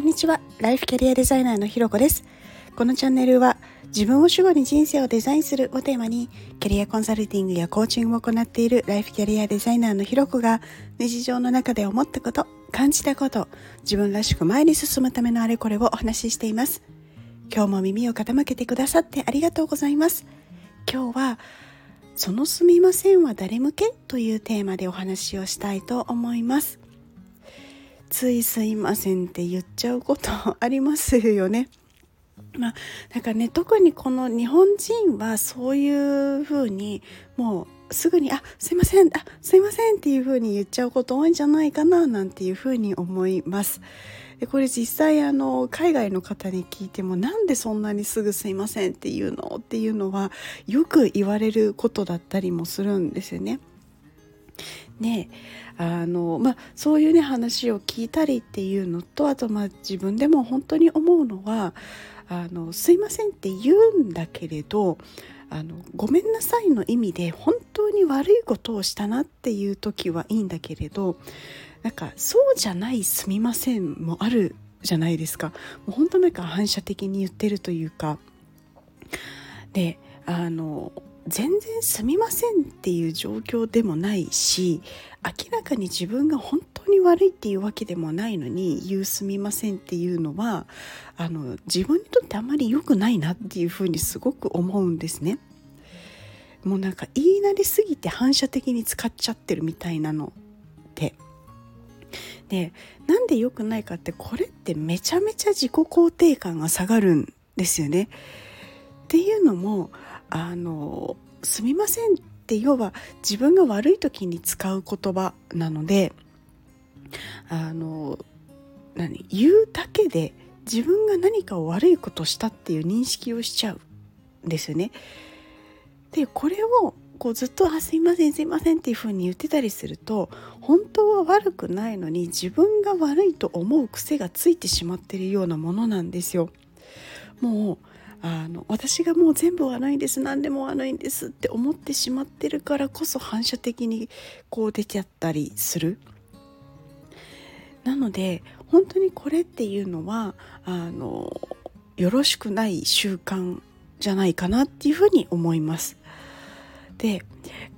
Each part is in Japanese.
んにちは。ライフキャリアデザイナーのひろこです。このチャンネルは自分を主語に人生をデザインするをテーマにキャリアコンサルティングやコーチングを行っているライフキャリアデザイナーのひろこが日常の中で思ったこと感じたこと自分らしく前に進むためのあれこれをお話ししています。今日も耳を傾けてくださってありがとうございます。今日はそのすみませんは誰向けというテーマでお話をしたいと思います。ついすいませんって言っちゃうことありますよねまあ、なんかね特にこの日本人はそういうふうにもうすぐに「あすいませんあすいません」っていうふうに言っちゃうこと多いんじゃないかななんていうふうに思います。でこれ実際あの海外の方に聞いてもなんでそんなにすぐ「すいません」っていうのっていうのはよく言われることだったりもするんですよね。ねあのまあ、そういうね話を聞いたりっていうのとあとまあ自分でも本当に思うのはあのすいませんって言うんだけれどあのごめんなさいの意味で本当に悪いことをしたなっていう時はいいんだけれどなんかそうじゃないすみませんもあるじゃないですか。もう本当なんか反射的に言ってるというか。であの全然すみませんっていう状況でもないし明らかに自分が本当に悪いっていうわけでもないのに言うすみませんっていうのはあの自分にとってあまり良くないなっていうふうにすごく思うんですね。もうなんか言いなりすぎて反射的に使っちゃってるみたいなので。でなんで良くないかってこれってめちゃめちゃ自己肯定感が下がるんですよね。っていうのもあのすみませんって要は自分が悪い時に使う言葉なのであの何言うだけで自分が何かを悪いことしたっていう認識をしちゃうんですよね。でこれをこうずっと「あすいませんすいません」っていうふうに言ってたりすると本当は悪くないのに自分が悪いと思う癖がついてしまってるようなものなんですよ。もうあの私がもう全部悪いんです何でも悪いんですって思ってしまってるからこそ反射的にこう出ちゃったりする。なので本当にこれっていうのはあのよろしくない習慣じゃないかなっていうふうに思います。で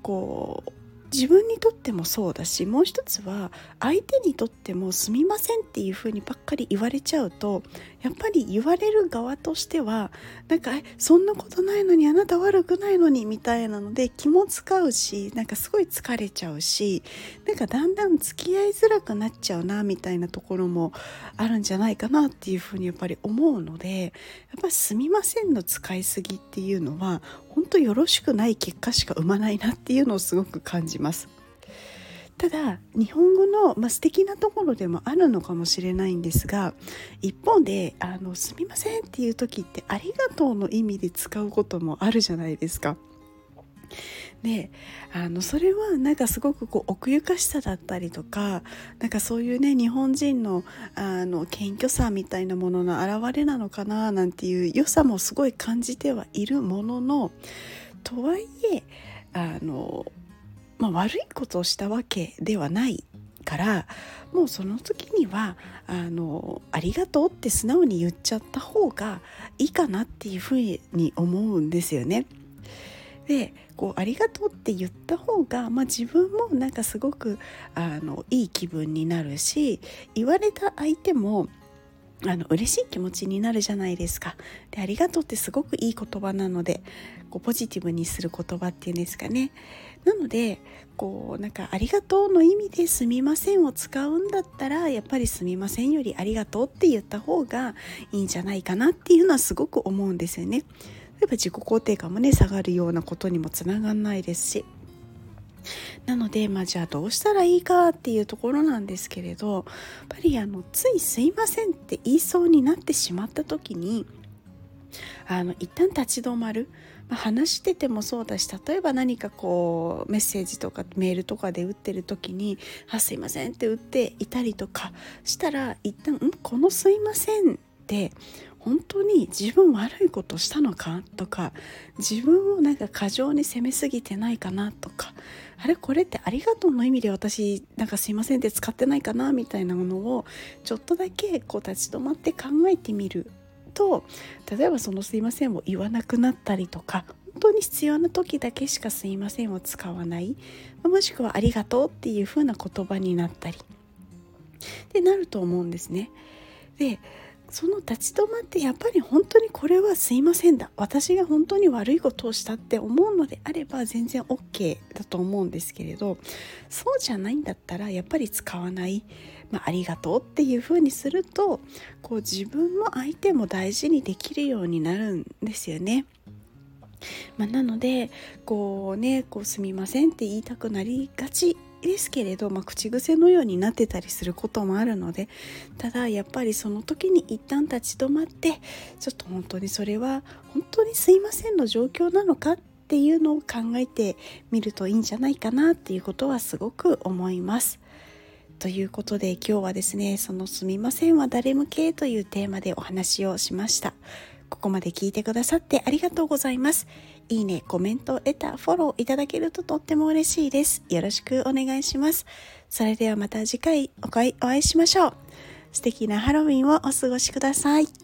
こう自分にとってもそうだしもう一つは相手にとってもすみませんっていうふうにばっかり言われちゃうとやっぱり言われる側としてはなんかそんなことないのにあなた悪くないのにみたいなので気も使うしなんかすごい疲れちゃうしなんかだんだん付き合いづらくなっちゃうなみたいなところもあるんじゃないかなっていうふうにやっぱり思うのでやっぱりすみませんの使いすぎっていうのは本当よろしくない結果しか生まないなっていうのをすごく感じます。ただ日本語の、まあ、素敵なところでもあるのかもしれないんですが一方であの「すみません」っていう時って「ありがとう」の意味で使うこともあるじゃないですか。であのそれはなんかすごくこう奥ゆかしさだったりとかなんかそういうね日本人のあの謙虚さみたいなものの表れなのかななんていう良さもすごい感じてはいるもののとはいえあのまあ、悪いことをしたわけではないからもうその時にはあのありがとうって素直に言っちゃった方がいいかなっていうふうに思うんですよね。でこうありがとうって言った方が、まあ、自分もなんかすごくあのいい気分になるし言われた相手もあの嬉しい気持ちになるじゃないですか。でありがとうってすごくいい言葉なのでこうポジティブにする言葉っていうんですかね。なのでこうなんか「ありがとう」の意味で「すみません」を使うんだったらやっぱり「すみません」より「ありがとう」って言った方がいいんじゃないかなっていうのはすごく思うんですよね。例えば自己肯定感もね下がるようなことにもつながらないですし。なので、まあ、じゃあどうしたらいいかっていうところなんですけれどやっぱりあのつい「すいません」って言いそうになってしまった時にあの一旦立ち止まる、まあ、話しててもそうだし例えば何かこうメッセージとかメールとかで打ってる時に「あすいません」って打っていたりとかしたら一旦「んこのすいません」って本当に自分悪いことしたのかとか自分をなんか過剰に責めすぎてないかなとかあれこれってありがとうの意味で私なんかすいませんって使ってないかなみたいなものをちょっとだけこう立ち止まって考えてみると例えばその「すいません」を言わなくなったりとか本当に必要な時だけしか「すいません」を使わないもしくは「ありがとう」っていう風な言葉になったりってなると思うんですね。でその立ち止まってやっぱり本当にこれはすいませんだ。私が本当に悪いことをしたって思うのであれば全然 OK だと思うんですけれどそうじゃないんだったらやっぱり使わない、まあ、ありがとうっていうふうにするとこう自分も相手も大事にできるようになるんですよね。まあ、なのでこうねこうすみませんって言いたくなりがち。ですけれど、まあ、口癖のようになってたりすることもあるのでただやっぱりその時に一旦立ち止まってちょっと本当にそれは本当にすいませんの状況なのかっていうのを考えてみるといいんじゃないかなっていうことはすごく思います。ということで今日はですねそのすみませんは誰向けというテーマでお話をしました。ここまで聞いてくださってありがとうございます。いいね、コメント、得た、フォローいただけるととっても嬉しいです。よろしくお願いします。それではまた次回お会いしましょう。素敵なハロウィンをお過ごしください。